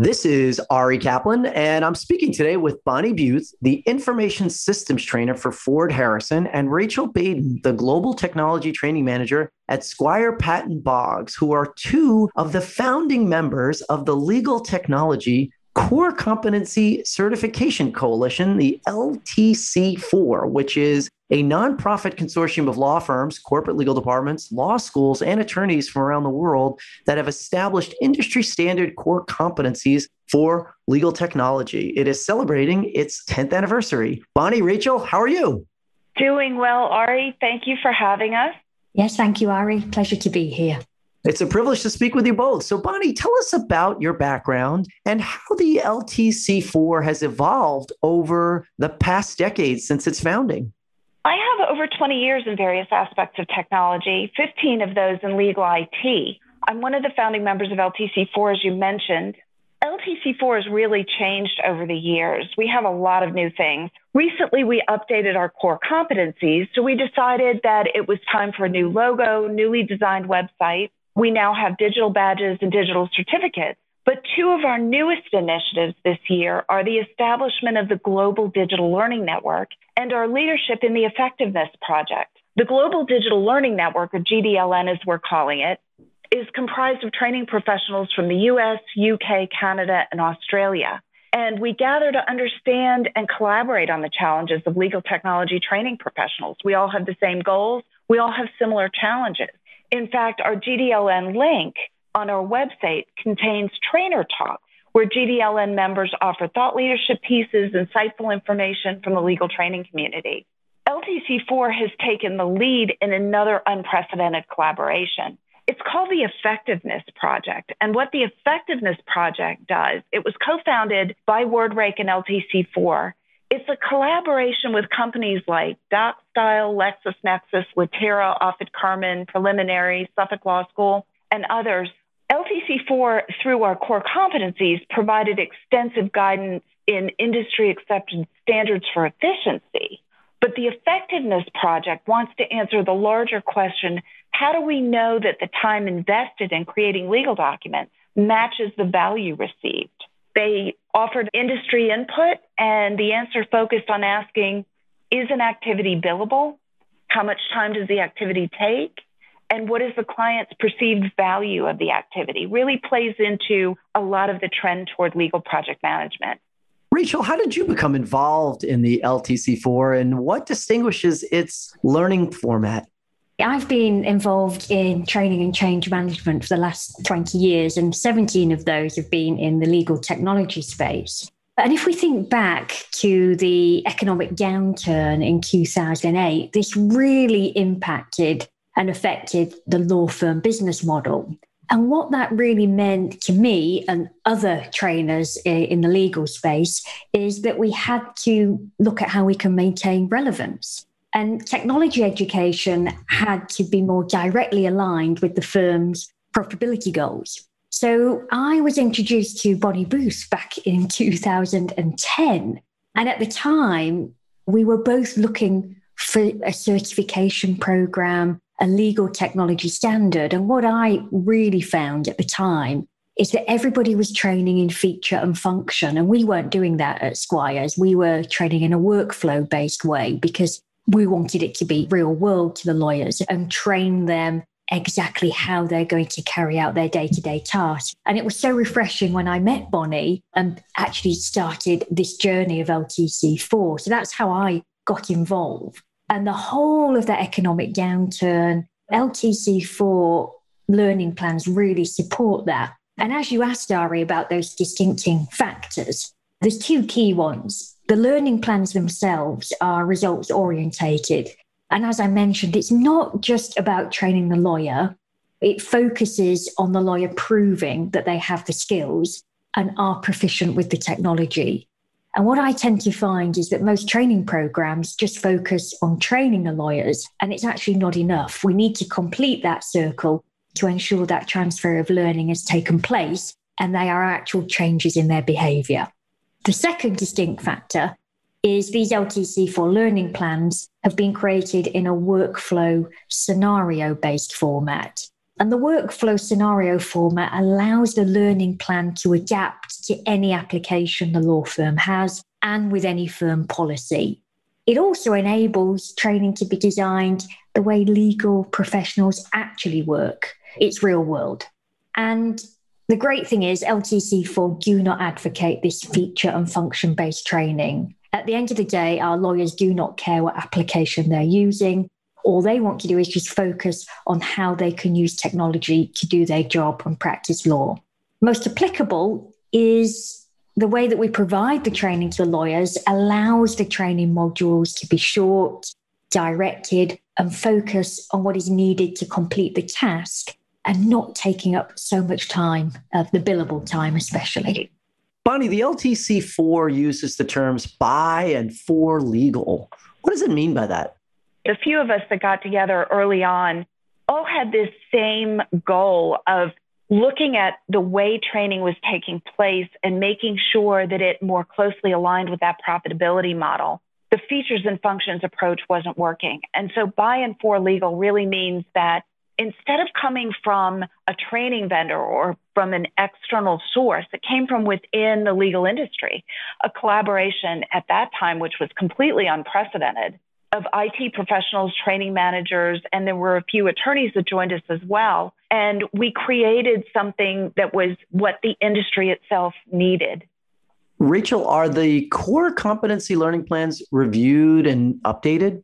This is Ari Kaplan, and I'm speaking today with Bonnie Beuth, the Information Systems Trainer for Ford Harrison, and Rachel Baden, the Global Technology Training Manager at Squire Patton Boggs, who are two of the founding members of the Legal Technology Core Competency Certification Coalition, the LTC4, which is a nonprofit consortium of law firms, corporate legal departments, law schools, and attorneys from around the world that have established industry standard core competencies for legal technology. It is celebrating its 10th anniversary. Bonnie, Rachel, how are you? Doing well, Ari. Thank you for having us. Yes, thank you, Ari. Pleasure to be here. It's a privilege to speak with you both. So, Bonnie, tell us about your background and how the LTC4 has evolved over the past decades since its founding. Over 20 years in various aspects of technology, 15 of those in legal IT. I'm one of the founding members of LTC4, as you mentioned. LTC4 has really changed over the years. We have a lot of new things. Recently, we updated our core competencies, so we decided that it was time for a new logo, newly designed website, we now have digital badges and digital certificates. But two of our newest initiatives this year are the establishment of the Global Digital Learning Network and our leadership in the Effectiveness Project. The Global Digital Learning Network, or GDLN as we're calling it, is comprised of training professionals from the US, UK, Canada, and Australia. And we gather to understand and collaborate on the challenges of legal technology training professionals. We all have the same goals, we all have similar challenges. In fact, our GDLN link on our website contains trainer talk, where GDLN members offer thought leadership pieces, insightful information from the legal training community. LTC4 has taken the lead in another unprecedented collaboration. It's called the Effectiveness Project. And what the Effectiveness Project does, it was co founded by WordRake and LTC4 it's a collaboration with companies like DocStyle, LexisNexis, Litera, Offit Kurman, Preliminary, Suffolk Law School, and others. LTC4, through our core competencies, provided extensive guidance in industry accepted standards for efficiency. But the Effectiveness Project wants to answer the larger question how do we know that the time invested in creating legal documents matches the value received? They offered industry input, and the answer focused on asking is an activity billable? How much time does the activity take? And what is the client's perceived value of the activity? Really plays into a lot of the trend toward legal project management. Rachel, how did you become involved in the LTC4 and what distinguishes its learning format? I've been involved in training and change management for the last 20 years, and 17 of those have been in the legal technology space. And if we think back to the economic downturn in 2008, this really impacted and affected the law firm business model. And what that really meant to me and other trainers in the legal space is that we had to look at how we can maintain relevance. And technology education had to be more directly aligned with the firm's profitability goals. So I was introduced to Bonnie Beuth back in 2010. And at the time, we were both looking for a certification program, a legal technology standard. And what I really found at the time is that everybody was training in feature and function. And we weren't doing that at Squires. We were training in a workflow based way because we wanted it to be real world to the lawyers and train them exactly how they're going to carry out their day to day tasks. And it was so refreshing when I met Bonnie and actually started this journey of LTC4. So that's how I got involved. And the whole of that economic downturn, LTC4 learning plans really support that. And as you asked, Ari, about those distincting factors, there's two key ones. The learning plans themselves are results orientated. And as I mentioned, it's not just about training the lawyer, it focuses on the lawyer proving that they have the skills and are proficient with the technology. And what I tend to find is that most training programs just focus on training the lawyers, and it's actually not enough. We need to complete that circle to ensure that transfer of learning has taken place and they are actual changes in their behavior. The second distinct factor is these LTC4 learning plans have been created in a workflow scenario based format. And the workflow scenario format allows the learning plan to adapt to any application the law firm has and with any firm policy. It also enables training to be designed the way legal professionals actually work. It's real world. And the great thing is, LTC4 do not advocate this feature and function based training. At the end of the day, our lawyers do not care what application they're using. All they want to do is just focus on how they can use technology to do their job and practice law. Most applicable is the way that we provide the training to the lawyers allows the training modules to be short, directed, and focus on what is needed to complete the task and not taking up so much time, of the billable time especially. Bonnie, the LTC4 uses the terms by and for legal. What does it mean by that? The few of us that got together early on all had this same goal of looking at the way training was taking place and making sure that it more closely aligned with that profitability model. The features and functions approach wasn't working. And so by and for legal really means that instead of coming from a training vendor or from an external source, it came from within the legal industry, a collaboration at that time, which was completely unprecedented, of IT professionals, training managers, and there were a few attorneys that joined us as well. And we created something that was what the industry itself needed. Rachel, are the core competency learning plans reviewed and updated?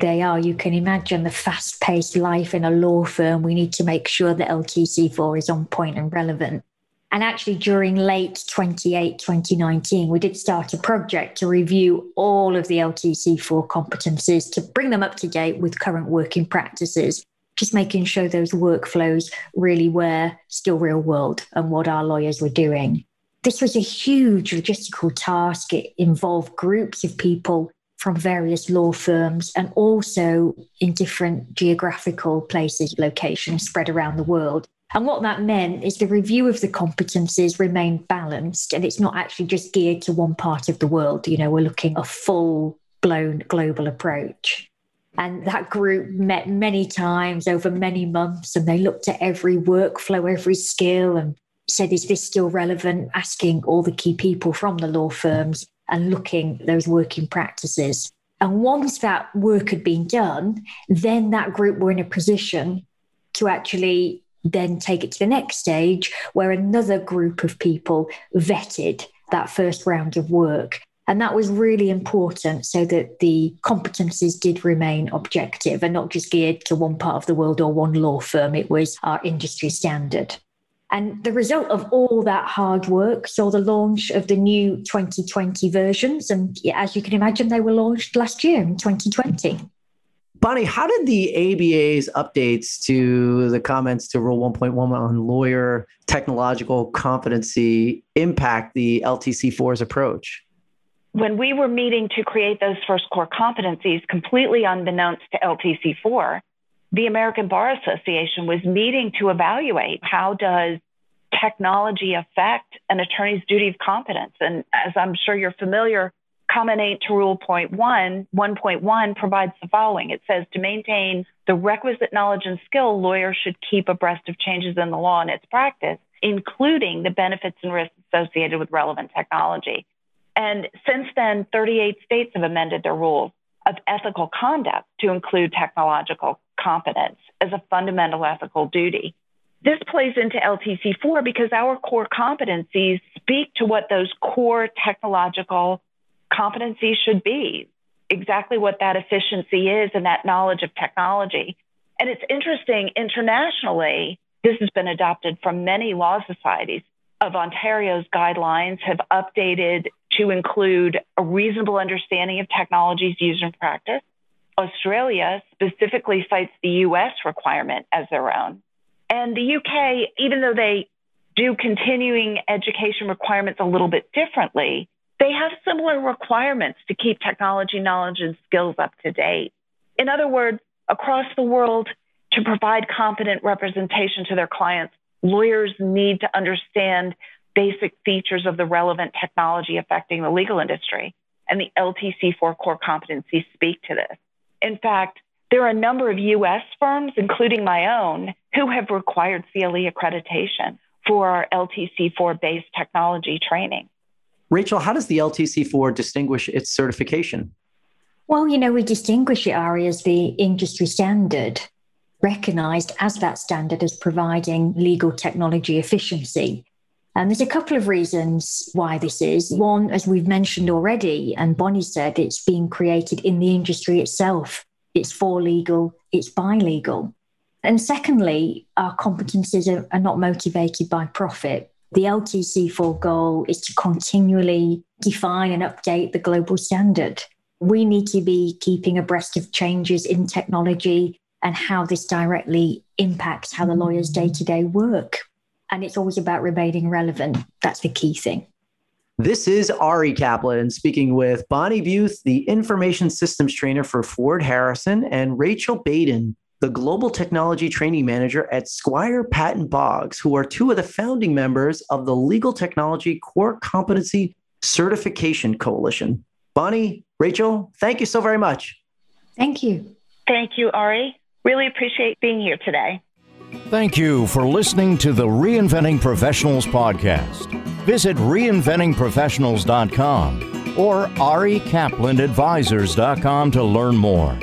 they are. You can imagine the fast paced life in a law firm. We need to make sure that LTC4 is on point and relevant. And actually, during late 28, 2019, we did start a project to review all of the LTC4 competencies to bring them up to date with current working practices, just making sure those workflows really were still real world and what our lawyers were doing. This was a huge logistical task. It involved groups of people from various law firms and also in different geographical places, locations spread around the world. And what that meant is the review of the competencies remained balanced and it's not actually just geared to one part of the world. You know, we're looking a full blown global approach. And that group met many times over many months and they looked at every workflow, every skill and said, is this still relevant? Asking all the key people from the law firms and looking those working practices. And once that work had been done, then that group were in a position to actually then take it to the next stage where another group of people vetted that first round of work. And that was really important so that the competencies did remain objective and not just geared to one part of the world or one law firm. It was our industry standard. And the result of all that hard work saw the launch of the new 2020 versions. And as you can imagine, they were launched last year in 2020. Bonnie, how did the ABA's updates to the comments to Rule 1.1 on lawyer technological competency impact the LTC4's approach? When we were meeting to create those first core competencies, completely unbeknownst to LTC4, the American Bar Association was meeting to evaluate how does technology affect an attorney's duty of competence. And as I'm sure you're familiar, comment 8 to rule point 1, 1.1 provides the following. It says to maintain the requisite knowledge and skill, lawyers should keep abreast of changes in the law and its practice, including the benefits and risks associated with relevant technology. And since then, 38 states have amended their rules of ethical conduct to include technological competence as a fundamental ethical duty. This plays into LTC4 because our core competencies speak to what those core technological competencies should be, exactly what that efficiency is and that knowledge of technology. And it's interesting, internationally, this has been adopted from many law societies of Ontario's guidelines have updated to include a reasonable understanding of technologies used in practice, Australia specifically cites the US requirement as their own. And the UK, even though they do continuing education requirements a little bit differently, they have similar requirements to keep technology knowledge and skills up to date. In other words, across the world, to provide competent representation to their clients, lawyers need to understand basic features of the relevant technology affecting the legal industry. And the LTC4 core competencies speak to this. In fact, there are a number of US firms, including my own, who have required CLE accreditation for our LTC4 based technology training. Rachel, how does the LTC4 distinguish its certification? Well, you know, we distinguish it, Ari, as the industry standard, recognized as that standard as providing legal technology efficiency. And there's a couple of reasons why this is. One, as we've mentioned already, and Bonnie said, it's being created in the industry itself. It's for legal, it's by legal. And secondly, our competencies are not motivated by profit. The LTC4 goal is to continually define and update the global standard. We need to be keeping abreast of changes in technology and how this directly impacts how the lawyers day to day work. And it's always about remaining relevant. That's the key thing. This is Ari Kaplan speaking with Bonnie Beuth, the information systems trainer for Ford Harrison, and Rachel Baden, the global technology training manager at Squire Patton Boggs, who are two of the founding members of the Legal Technology Core Competency Certification Coalition. Bonnie, Rachel, thank you so very much. Thank you. Thank you, Ari. Really appreciate being here today. Thank you for listening to the Reinventing Professionals podcast. Visit reinventingprofessionals.com or arikaplanadvisors.com to learn more.